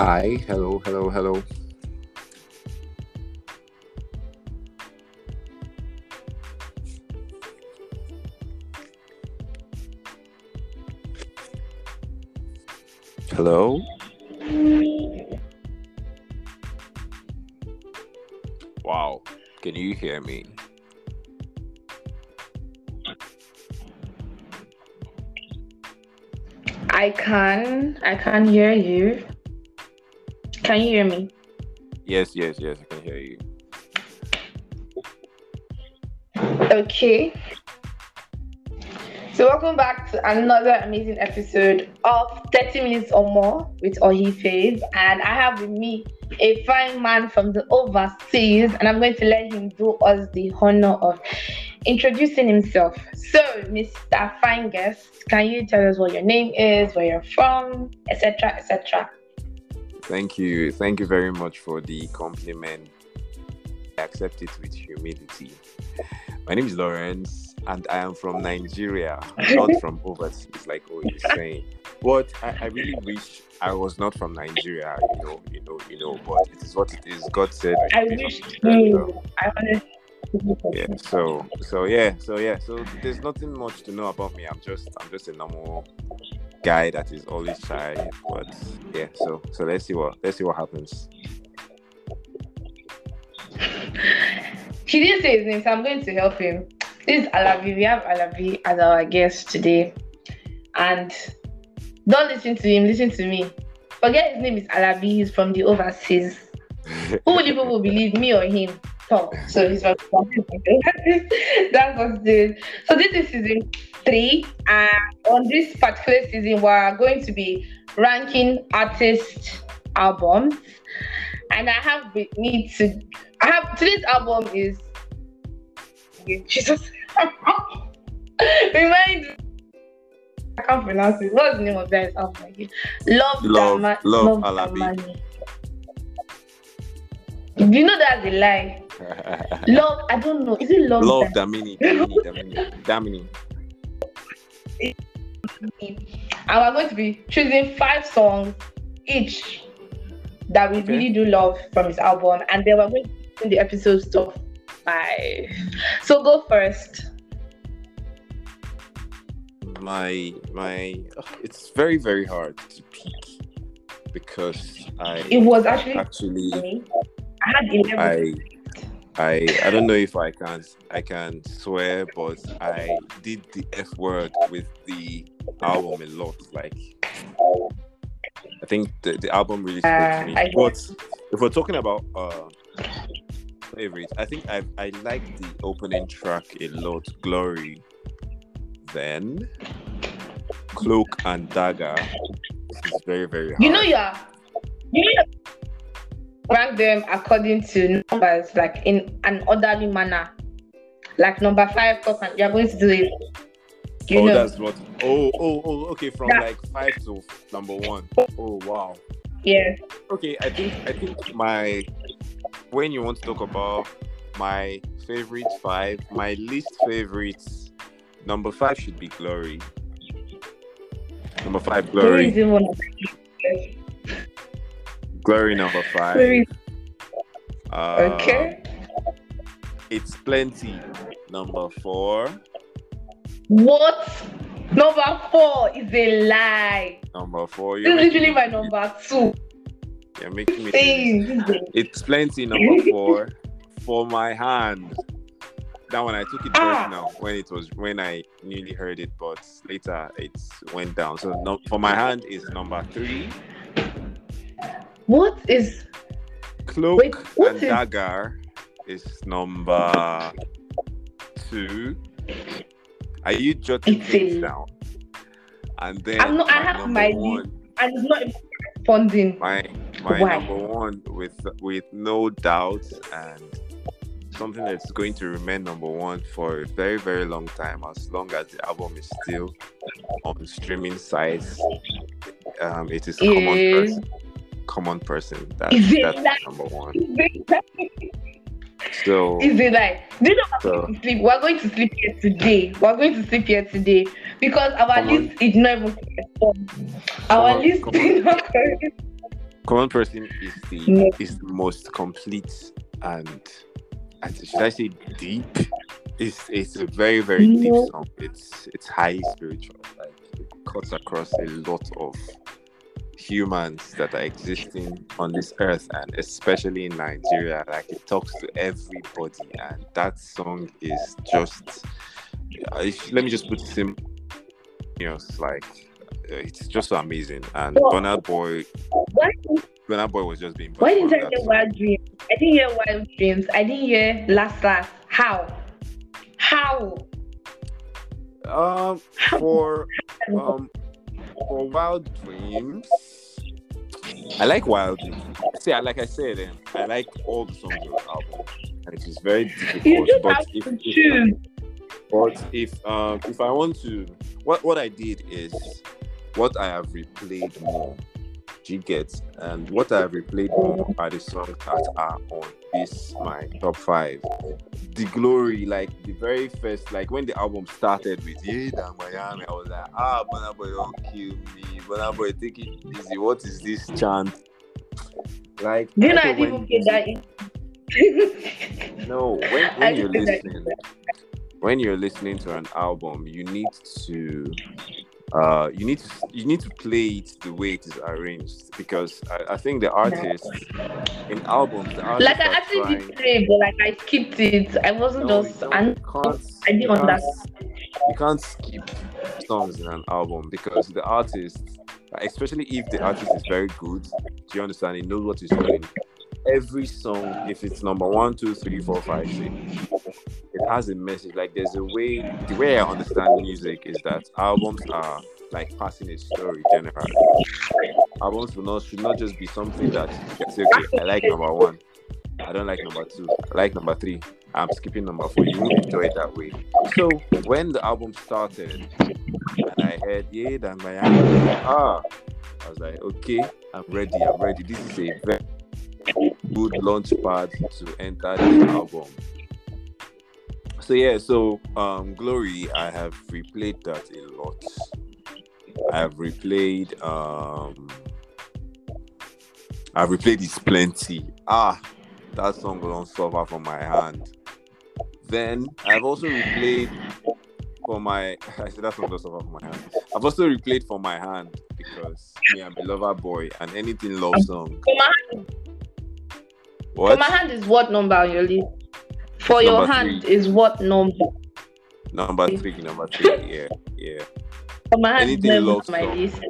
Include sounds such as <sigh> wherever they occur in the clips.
Hi, hello, hello, hello. Hello? Wow, can you hear me? I can. I can hear you. Can you hear me? Yes, yes, yes, I can hear you. Okay. So welcome back to another amazing episode of 30 minutes or more with Ohi Faze. And I have with me a fine man from the overseas, and I'm going to let him do us the honor of introducing himself. So, Mr. Fine Guest, can you tell us what your name is, where you're from, etc., etc.? Thank you. Thank you very much for the compliment. I accept it with humility. My name is Lawrence, and I am from Nigeria, not <laughs> from overseas, like what you're saying. But I, I, really wish I was not from Nigeria. You know, you know, you know. But it is what it is. God said. I wish too. I honestly yeah so so yeah so yeah so there's nothing much to know about me i'm just i'm just a normal guy that is always shy but yeah so so let's see what let's see what happens. She didn't say his name so i'm going to help him. This is Alabi we have Alabi as our guest today. And don't listen to him listen to me. Forget his name is Alabi he's from the overseas. Who will people believe me or him? Top. So he's from That's what it is. So this is season three, and on this particular season, we're going to be ranking artist albums. And I have with me to I have today's album is Jesus. <laughs> Remind I can't pronounce it. What's the name of that album again? Love, love, Dama- love, love You know that's a lie <laughs> love, I don't know. Is it love? Love Damini. Damini. Damini. <laughs> And we're going to be choosing five songs each that we okay. really do love from his album, and then we're going to in the episodes top five. So go first. My my, it's very very hard to pick because I. It was actually actually. I had eleven. I I I don't know if I can I can swear, but I did the F word with the album a lot. Like I think the, the album really spoke uh, to me. I but if we're talking about uh favorite, I think I I like the opening track a lot, Glory. Then Cloak and Dagger. This is very, very hard. You know yeah. You know rank them according to numbers, like in an orderly manner. Like number five, and you're going to do it. You oh, know. that's what. Oh, oh, oh. Okay, from that, like five to number one. Oh, wow. Yeah. Okay, I think I think my when you want to talk about my favorite five, my least favorites, number five should be Glory. Number five, Glory. Glory number five. Uh, okay. It's plenty. Number four. What? Number four is a lie. Number four. This is literally my number two. You're making me. It's plenty. Number <laughs> four. For my hand. That one I took it ah. now when it was when I newly heard it, but later it went down. So no, for my hand is number three. What is Cloak Wait, and is... Dagger is number two. Are you jotting it's things down? And then I'm not, I have my one, and it's not responding. My my Why? number one with with no doubt and something that's going to remain number one for a very very long time as long as the album is still on streaming sites um it is, is... common person common person. That's, that's like, number one. So is it like do you know so, sleep? We're going to sleep here today. We're going to sleep here today because our list is not even Our list is not correct. Common Person is the No. is the most complete and, and should I say deep? It's it's a very very No. deep song. It's it's high spiritual. Like it cuts across a lot of humans that are existing on this earth and especially in Nigeria. Like it talks to everybody, and that song is just. uh, if- let me just put it simple. You know, it's like uh, it's just so amazing. And Well- Burna Boy, Why, Burna Boy was just being. why didn't I hear Wild Dreams? I didn't hear Wild Dreams. I didn't hear Last Last. How? How? Um, for um, for Wild Dreams, I like Wild Dreams. See, I- like I said, um, I like all the songs on the album, and it is very difficult. But if, if- But if um if I want to, what what I did is what I have replayed more. Do you get? And what I have replayed more are the songs that are on this my top five. The glory, like the very first, like when the album started with Yeah Damn Miami, I was like, ah, Burna Boy, don't kill me. Burna Boy, take it easy. What is this chant? Like, Do you know I I didn't even get that? <laughs> no, when, when you're didn't get that. listening, when you're listening to an album, you need to uh you need to you need to play it the way it is arranged because I, I think the artists in albums the artists like I actually trying, did play, but like I skipped it. I wasn't No, just and I didn't you can't- understand. you can't skip songs in an album because the artist especially if the artist is very good do you understand? He knows what he's doing every song if it's number one two three four five six it has a message. Like there's a way the way i understand music is that albums are like passing a story generally. Albums will not should not just be something that you can say okay i like number one. I don't like number two. I like number three. I'm skipping number four. You won't enjoy it that way. So when the album started and i heard yeah Miami, ah i was like okay i'm ready i'm ready. This is a very good launch pad to enter this album. So yeah so um glory i have replayed that a lot. I have replayed um i've replayed this plenty. Ah that song will not suffer from my hand. Then i've also replayed for my <laughs> i said that song will suffer from my hand. I've also replayed for my hand because me i'm a lover boy and anything love song For my, hand, what for my hand is what number on your list? For your hand three. is what number? number three number three yeah yeah For my hand is Anything never love my song. list.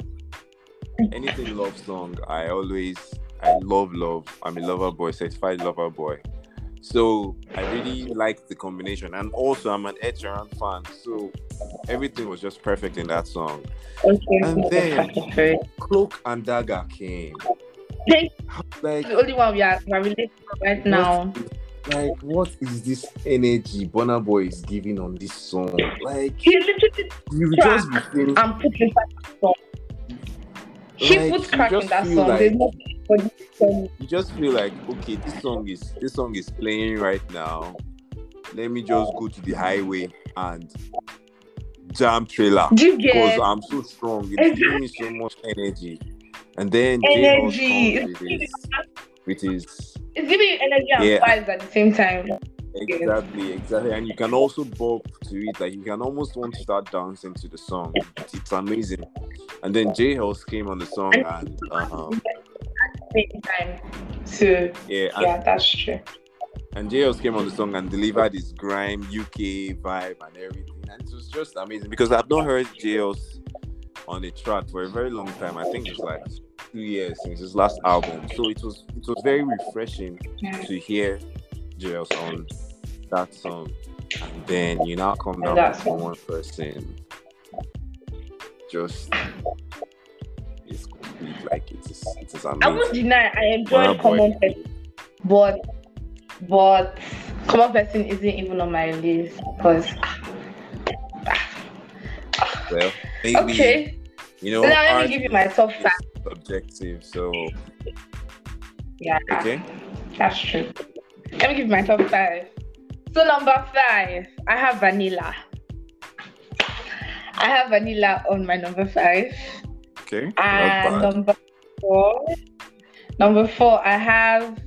anything love song i always i love love i'm a lover boy certified lover boy so i really like the combination and also i'm an ed sheeran fan so everything was just perfect in that song Okay. And then- cloak and dagger came Like the only one we are we are related to right now. like what is this energy Burna boy is giving on this song like He literally you just be feeling and put inside song. He Like, puts crack in that song. like- There's nothing for this song. you just feel like okay this song is this song is playing right now let me just go to the highway and jam trailer because i'm so strong it's giving me so much energy and then J energy? comes with his, with his It's giving you energy and Yeah. vibes at the same time. exactly exactly and you can also bob to it like you can almost want to start dancing to the song it's, it's amazing and then J Hus came on the song and um Same time. So yeah and yeah, that's true. And J Hus came on the song and delivered his grime UK vibe and everything. And it was just amazing because I've not heard J Hus on a track for a very long time. I think it's like two years since his last album. So it was it was very refreshing to hear J Hus on that song. And then you now come down to one person. Just it's complete like it is it is I amazing. won't deny I enjoyed Boy. common person, but but common person isn't even on my list because Well, maybe okay. you know So now let me give you my top five. subjective. So Yeah, okay. that's true. Let me give you my top five. So number five, I have vanilla. I have vanilla on my number five. Okay. And number four, Number four, I have.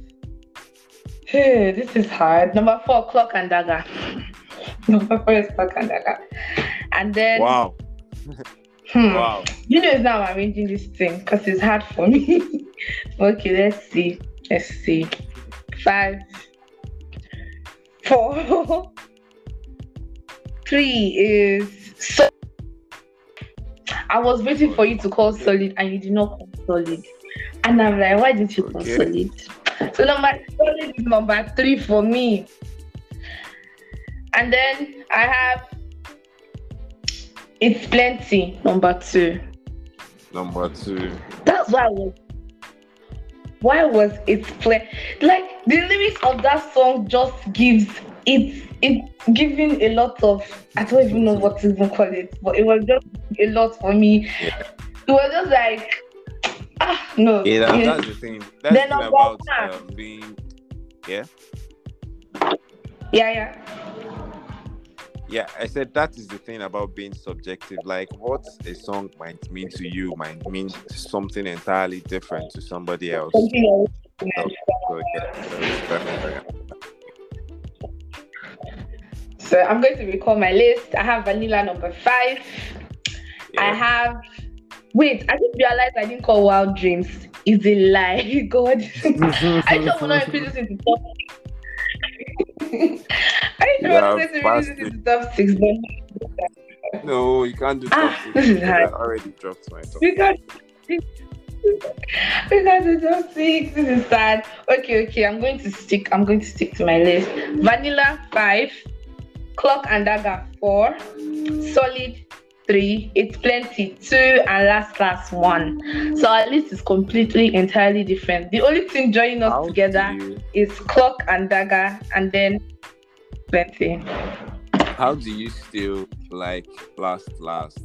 Hey, this is hard. Number four, clock and dagger. <laughs> Number four is clock and dagger. And then. Wow. Hmm. Wow. You know, now I'm arranging this thing because it's hard for me. <laughs> okay, let's see. Let's see. Five, four, <laughs> three is so. I was waiting for you to call solid and you did not call solid. And I'm like, why didn't you call Okay. solid? So number solid is number three for me. And then I have it's plenty, number two. Number two. That's why I was. Why was it play? Like the lyrics of that song just gives it. it giving a lot of. I don't even know what to even call it, but it was just a lot for me. Yeah. It was just like, ah, no. Yeah, that, that's the thing. That's Then the thing about um, being. Yeah. yeah, yeah. Yeah, I said that is the thing about being subjective. Like, what a song might mean to you might mean something entirely different to somebody else. So, so, yeah, so it's definitely- So I'm going to recall my list. I have vanilla number five. I have. Wait, I just realized I didn't call Wild Dreams. Is a lie. <laughs> God. I just want to increase this into top. <laughs> I just Yeah, want to fast increase this into top six, No, you can't do Ah, top six this is hard. I already dropped my top. because because it's top six. This is sad. Okay, okay. I'm going to stick. I'm going to stick to my list. Vanilla five, clock and dagger four, solid three, it's plenty two, and last last one. So our list is completely entirely different. The only thing joining us How together you- is clock and dagger, and then plenty. How do you still like last last?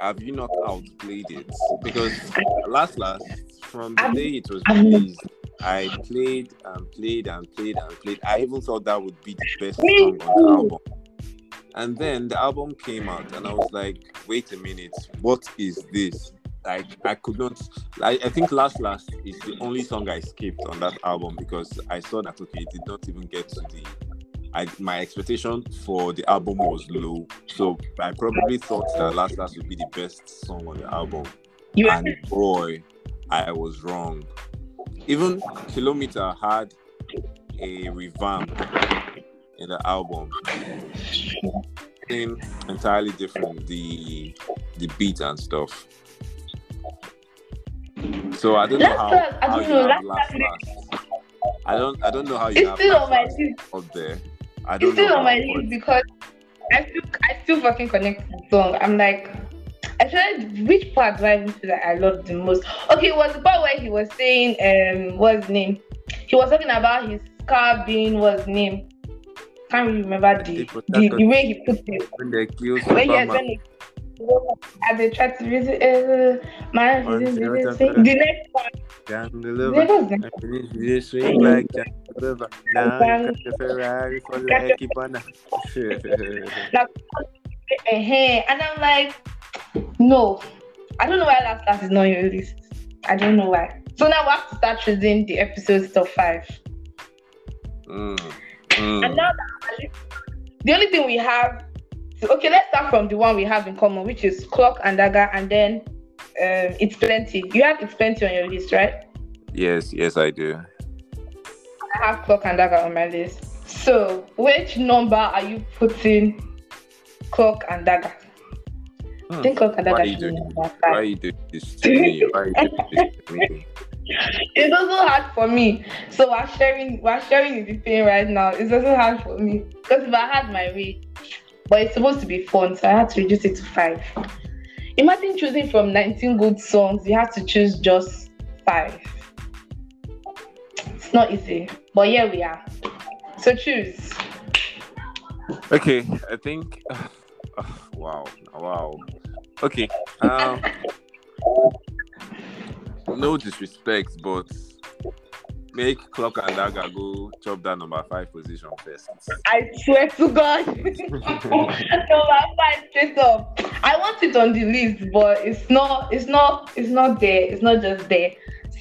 Have you not outplayed it? Because last last from the I've- day it was released, I played and played and played and played. I even thought that would be the best song on the album. And then the album came out, and I was like, "Wait a minute, what is this?" Like I could not. I, I think last last is the only song I skipped on that album because I saw that okay, it did not even get to the I, my expectation for the album was low, so I probably thought that Last Last would be the best song on the album. You And boy, I was wrong. Even Kilometer had a revamp in the album, thing entirely different. The the beat and stuff. So I don't know Last how, I don't you know, Last Last. I don't I don't know how you It's have still on my list. up there. I don't It's still know on my list because I still I still fucking connect to the song. I'm like, I tried which part do I even feel like I love the most? Okay, it was the part where he was saying um what's his name? He was talking about his car being what's his name? Can't really remember the, the, the way he put it. when they kill When yes, Superman. when he and they tried to visit uh, my the the- next one. Can the next one. And finish this swing like Jack the River. Now Can- catch a Ferrari for Catch like Ipana. uh And I'm like, no. I don't know why Last Last is not on your list. I don't know why. So now we have to start choosing the episodes top five. Mm, And mm. now that our list, the only thing we have, so, okay, let's start from the one we have in common, which is Clock and Dagger, and then um, It's Plenty. You have It's Plenty on your list, right? Yes, yes, I do. I have Clock and Dagger on my list. So, which number are you putting Clock and Dagger? I Hmm. think Clock and Why Dagger are you doing Why are you doing this to me? Why are you doing this to me? <laughs> It's also hard for me. So we're sharing we're sharing the pain right now. It's also hard for me. Because if I had my way, but it's supposed to be fun, so I had to reduce it to five. Imagine choosing from 19 good songs, you have to choose just five. It's not easy. But here we are. So choose. Okay, I think. <sighs> wow, wow. Okay. Um. No disrespect, but make Clock and Dagger go chop that number five position first. I swear to God. <laughs> Number five straight up. I want it on the list, but it's not it's not it's not there. It's not just there.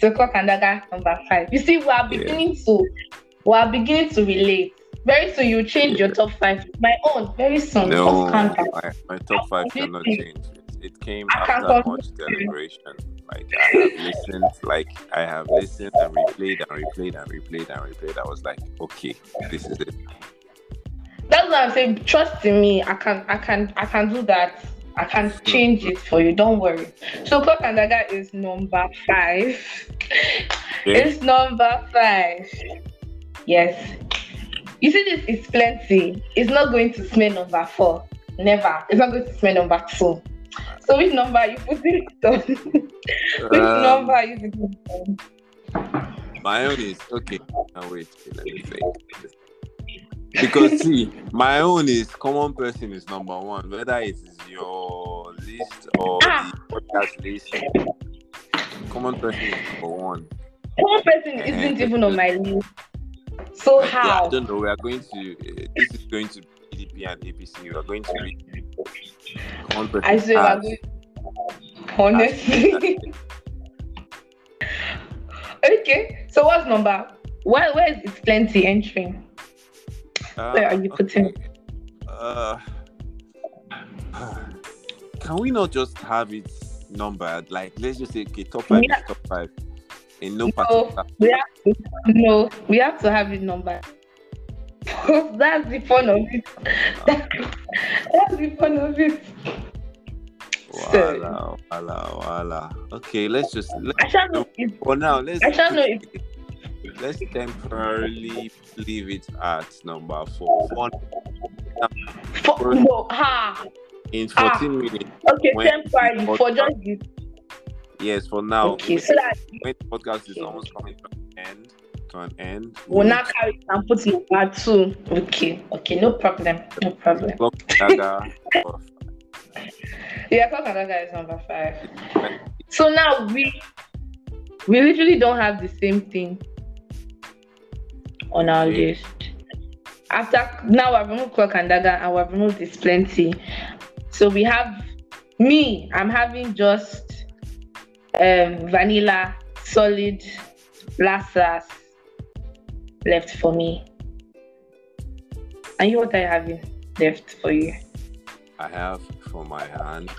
And Dagger number five. You see, we are beginning yeah. to we are beginning to relate. Very soon you change your top five. My own, very soon. No, my, my, top five cannot change. It, came after much deliberation. Like I have listened, like I have listened and replayed and replayed and replayed and replayed. I was like, okay, this is it. That's what I'm saying. Trust in me. I can, I can, I can do that. I can change it for you. Don't worry. So Clock and Dagger is number five. It's number five. Yes. You see, this is plenty. It's not going to smell number four. Never. It's not going to smell number two. So which number are you putting it on? <laughs> which um, number are you putting it on? My own is okay. Now wait, let me think. Because see, my own is common person is number one, whether it is your list or ah. the podcast list. Common person is number one. Common person and isn't even on my list. So how? Yeah, I don't know. We are going to. Uh, this is going to PDP and APC. We are going to read common person. I say as, going, honestly. <laughs> okay. So what's number? Where where is it plenty entering? Uh, where are you putting? Okay. Uh, <sighs> can we not just have it numbered? Like, let's just say, okay, top five yeah. top five. In no, no particular. We have to, no, we have to have it numbered. <laughs> That's the fun of it. That's the fun of it. Voila, voila, voila. Okay, let's just. Let's, I shall know if, for now, let's. I shall know if, let's temporarily leave it at number four. For, no, ha in 14 ah, minutes. Okay, temporarily for just this. Yes, for now. Okay, so that when the podcast is almost coming to an end, to an end. We'll not carry and put in part two. Okay, okay, no problem, no problem. yeah, and is number five. So now we we literally don't have the same thing on our list. After now, I've removed Clock and Dagger and we've removed this plenty. So we have me, I'm having just um, vanilla, solid, last last left for me. And you, what are you having left for you? I have for my hand.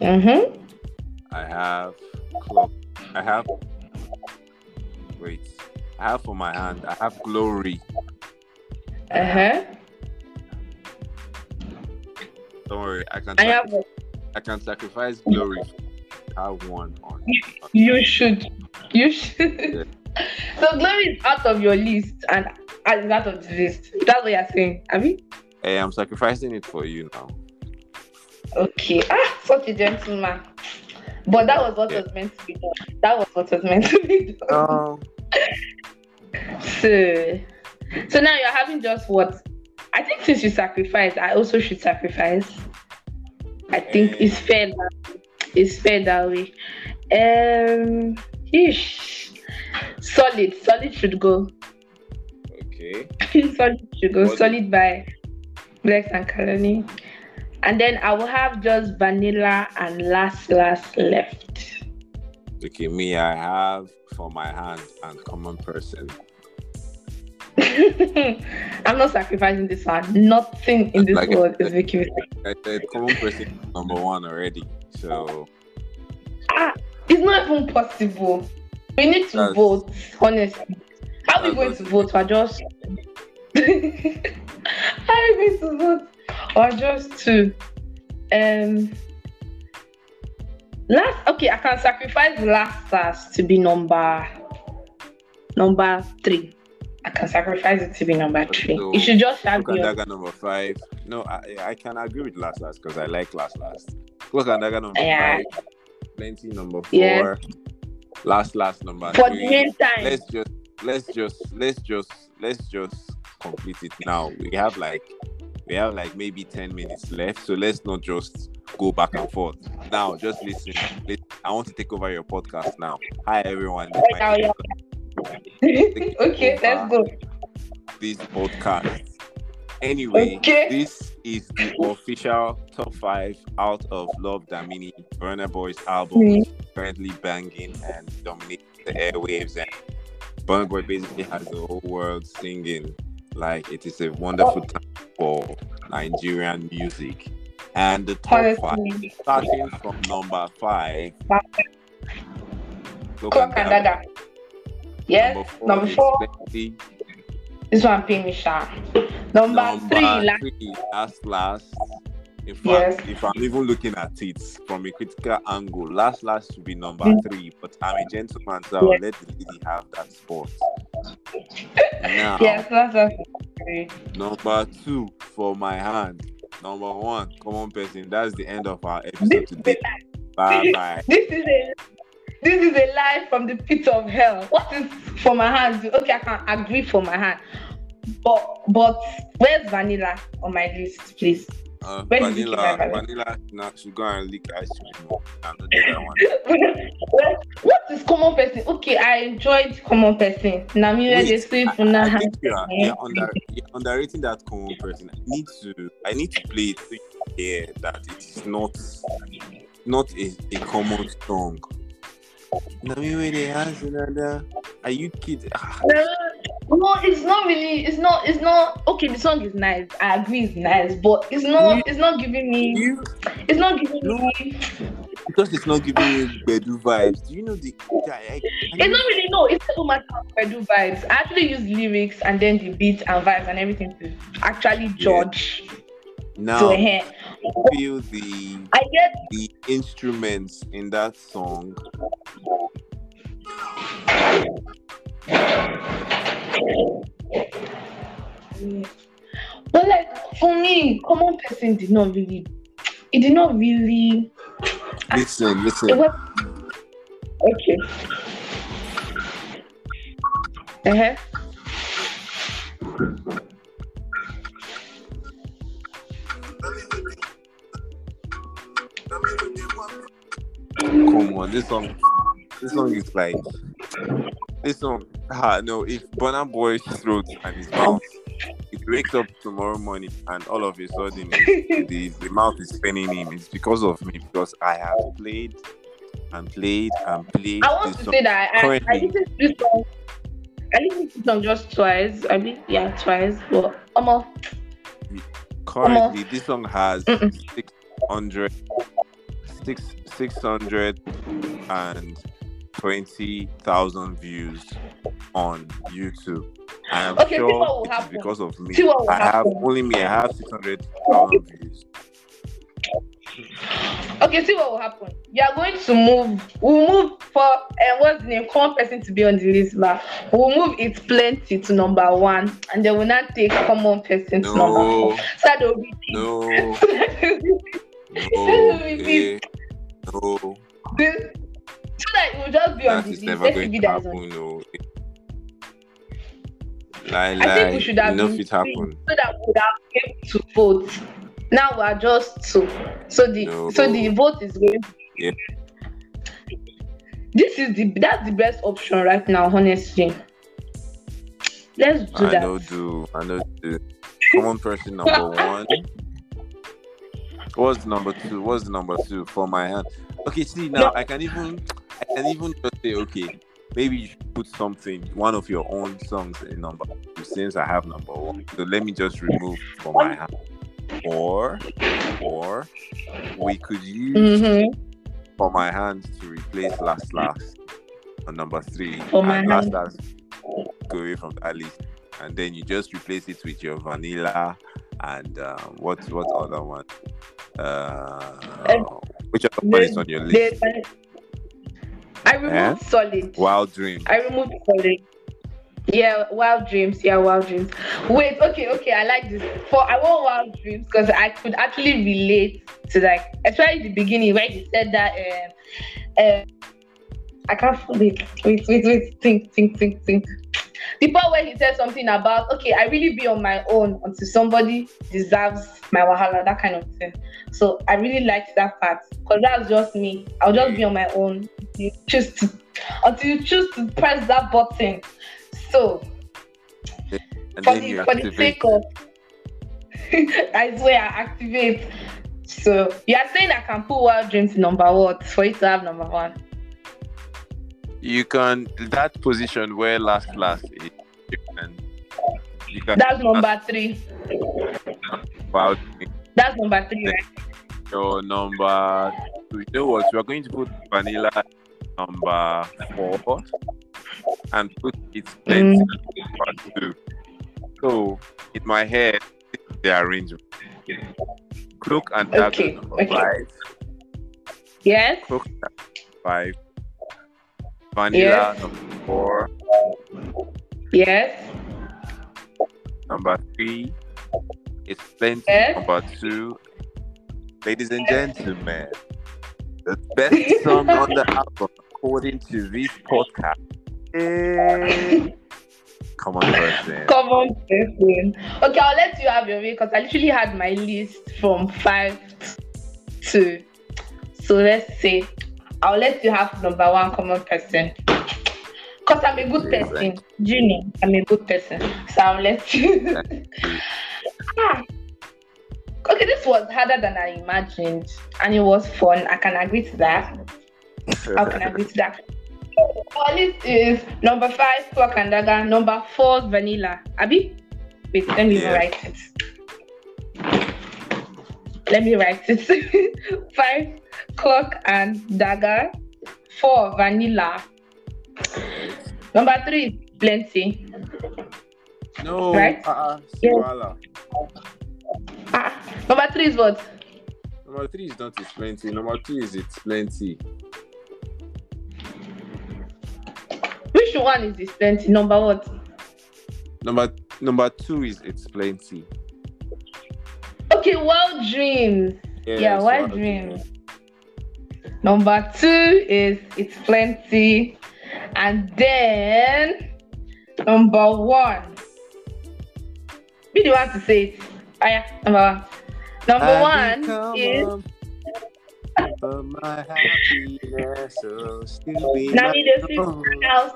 Mm-hmm. I have clock. I have. Wait. I have for my hand. I have glory. Uh huh. Don't worry, I can. I have. I can sacrifice glory. I have one on. You should. You should. Yeah. <laughs> So glory is out of your list and is out of the list. That's what you're saying, Abby. Hey, I'm sacrificing it for you now. Okay. Ah, such a gentleman. But that was what yeah. was meant to be done. That was what was meant to be done. Um. <laughs> so, so now you're having just what I think since you sacrifice, I also should sacrifice. I think it's fair that it's fair that way. Um, ish. solid, solid should go. Okay. solid should go. What? Solid by Blex and Kehlani. And then I will have just vanilla and last last left. Okay, me, I have for my hand and common person. <laughs> I'm not sacrificing this one. Nothing in this like world is making me. I said common person number one already. So ah, it's not even possible. We need to That's, vote, honestly. How are we going to vote? Or just <laughs> how are we going to vote? Or just to um last okay, I can sacrifice last last to be number number three. I can sacrifice it to be number three. So, you should just have your... number five. No, I, I can agree with last last because I like last last. Clock and Dagger number yeah. five. Plenty number four. Yeah. Last last number For three. the meantime. Let's just let's just let's just let's just complete it now. We have like we have like maybe 10 minutes left. So let's not just go back and forth. Now just listen. listen. I want to take over your podcast now. Hi everyone. <laughs> okay, let's go. This podcast. Anyway, Okay. this is the official top five out of Love Damini, Burna Boy's album, Mm. is currently banging and dominating the airwaves. And Burner Boy basically has the whole world singing like it is a wonderful time for Nigerian music. And the top five, starting from number five, Clock and Dada. Yes, Number four, number four. This one sharp. Number, Number three, like three, last last. In fact, Yes. if I'm even looking at it from a critical angle, last last should be number Mm. three. But I'm a gentleman, so I'll Yes. let the lady have that spot. <laughs> Now, yes, that's a number two for my hand. Number one, common person. That's the end of our episode This today. Bye bye. This is a this is a lie from the pit of hell. What is for my hand? Okay, I can agree for my hand. But but where's vanilla on my list, please? Uh, Where did you keep vanilla, vanilla? now should go and lick ice cream. I know <laughs> one. What is common person? Okay, I enjoyed common person. Now me Wait, say I, for now. I think you're, you're, <laughs> under, you're underrating that common person. I need to I need to play it so you hear that it is not not a, a common song. Where they ask another. Are you kidding? Ah, No, it's not really. It's not. It's not. Okay, the song is nice. I agree, it's nice, but it's not. It's not giving me. You It's not giving No. me. because it's not giving me Bedu vibes. Do you know the guy? I, I It's not really no. It's not matter I vibes. I actually use lyrics and then the beat and vibes and everything to actually judge to now hair. feel the I get the instruments in that song. But like for me, common person did not really. It did not really. Listen, It listen. was okay. Uh-huh. Come on, this song, this song is like, this song. Ah, no, if Burna Boy's throat and his mouth, it wakes up tomorrow morning and all of a sudden the, the mouth is spinning him, it's because of me because I have played and played and played I want to song. say that I, I listened to this song. I listened to this song just twice. I mean, yeah, twice. But almost Currently, this song has Mm-mm. 600, six, 620,000 views on YouTube. I am Okay, sure what will it is happen. because of me. See what will I have happen. only me. I have 600,000 views. Okay, see what will happen. You are going to move. We'll move for uh, what's the name? Common person to be on the list, but we'll move it's plenty to number one, and then we'll not take common person to number No, four. <laughs> So that will be no, so no, eh, no. that it will just be on the is list. never going to it as on. happen. No. Lie, I think lie. we should have Enough it happen. so that we would have been able to vote. Now we are just two. So the No. so the vote is going. Yeah. This is the that's the best option right now, honestly. Let's do I that. know do. I know do. Common person number <laughs> one. What's number two? What's the number two for my hand? Okay, see now I can even I can even just say okay, maybe you should put something, one of your own songs in number two since I have number one. So let me just remove for my hand. Or or we could use Mhm. for my hand to replace last last on number three. For my and last last go away from that list. And then you just replace it with your vanilla and um, what what other one? Uh, which other one is on your list? I removed Eh? solid. Wild Dream. I removed solid. Yeah, wild dreams. Yeah, wild dreams. Wait, okay, okay. I like this. For I want wild dreams because I could actually relate to like, especially the beginning where he said that. Um, um, I can't wait, wait, wait, wait. Think, think, think, think. The part where he said something about, okay, I really be on my own until somebody deserves my wahala, that kind of thing. So I really liked that part because that's just me. I'll just be on my own. You choose to until you choose to press that button. So And for the you for the sake of <laughs> I swear I activate. So you are saying I can put wild dreams in number what for you to have number one? You can that position where last last is, you can you can That's number three. Wild That's number three, right? Your number you know what? We are going to put vanilla number four and put it mm. number two. So in my head, the arrangement. Cloak and dagger okay. number okay. five. Yes. Cloak five. Vanilla yes. number four. Yes. Number three. It's plenty. Yes. Number two. Ladies and gentlemen, the best song on the album according to this podcast is Come on, person. Come on, person. Okay, I'll let you have your way because I literally had my list from five to. So let's say I'll let you have number one common person. Because I'm a good person. Junior, I'm a good person. So I'll let you. <laughs> ah. Okay, this was harder than I imagined. And it was fun. I can agree to that. I can agree to that. Our list is number five, Cloak and Dagger. Number four, Vanilla. Abby? Wait, let me yeah. write it. Let me write it. <laughs> five, Cloak and Dagger. Four, Vanilla. Number three, Plenty. No, right? Uh-uh, yeah. Uh, number three is what? Number three is not it's plenty. Number two is it's plenty. Which one is this plenty? Number what? Number number two is it's plenty. Okay, wild dreams. Yes, yeah, wild, dreams. dreams. Number two is it's plenty. And then number one. Who do you want to say it? Oh, yeah, number one. Number I one is but my happiness will still be now my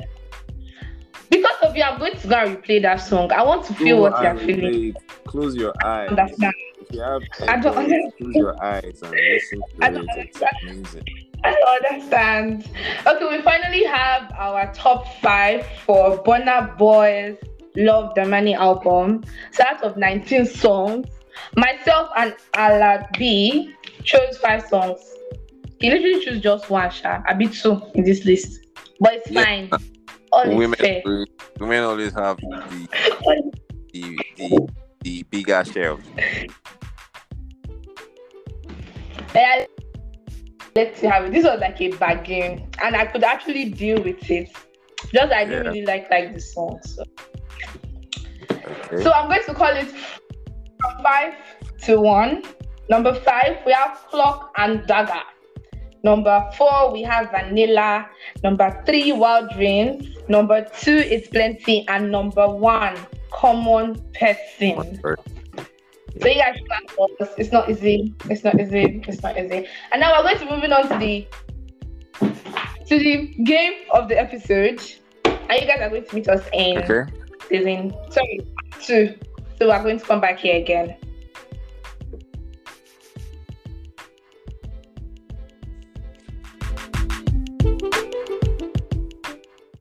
Because of you, I'm going to go and replay that song. I want to feel what you're feeling. Close your eyes. Understand. If you have I don't understand. close your eyes and listen to I don't it. Understand. It's amazing. I don't understand. Okay, we finally have our top five for Burna Boy's Love Damini album. So out of 19 songs, myself and Alabi chose five songs. He literally choose just one, Sha. A bit two in this list, but it's yeah. fine. <laughs> All women, women always have the the, the, the bigger share. Yeah, let's see how this was like a bad game, and I could actually deal with it. Just I didn't yeah. really like like the song, so. Okay. So I'm going to call it five to one. Number five, we have clock and dagger. Number four, we have vanilla. Number three, wild dreams. Number two is plenty. And number one, common person. So you guys It's not easy. It's not easy. It's not easy. And now we're going to moving on to the to the game of the episode. And you guys are going to meet us in okay. season sorry two. So we're going to come back here again.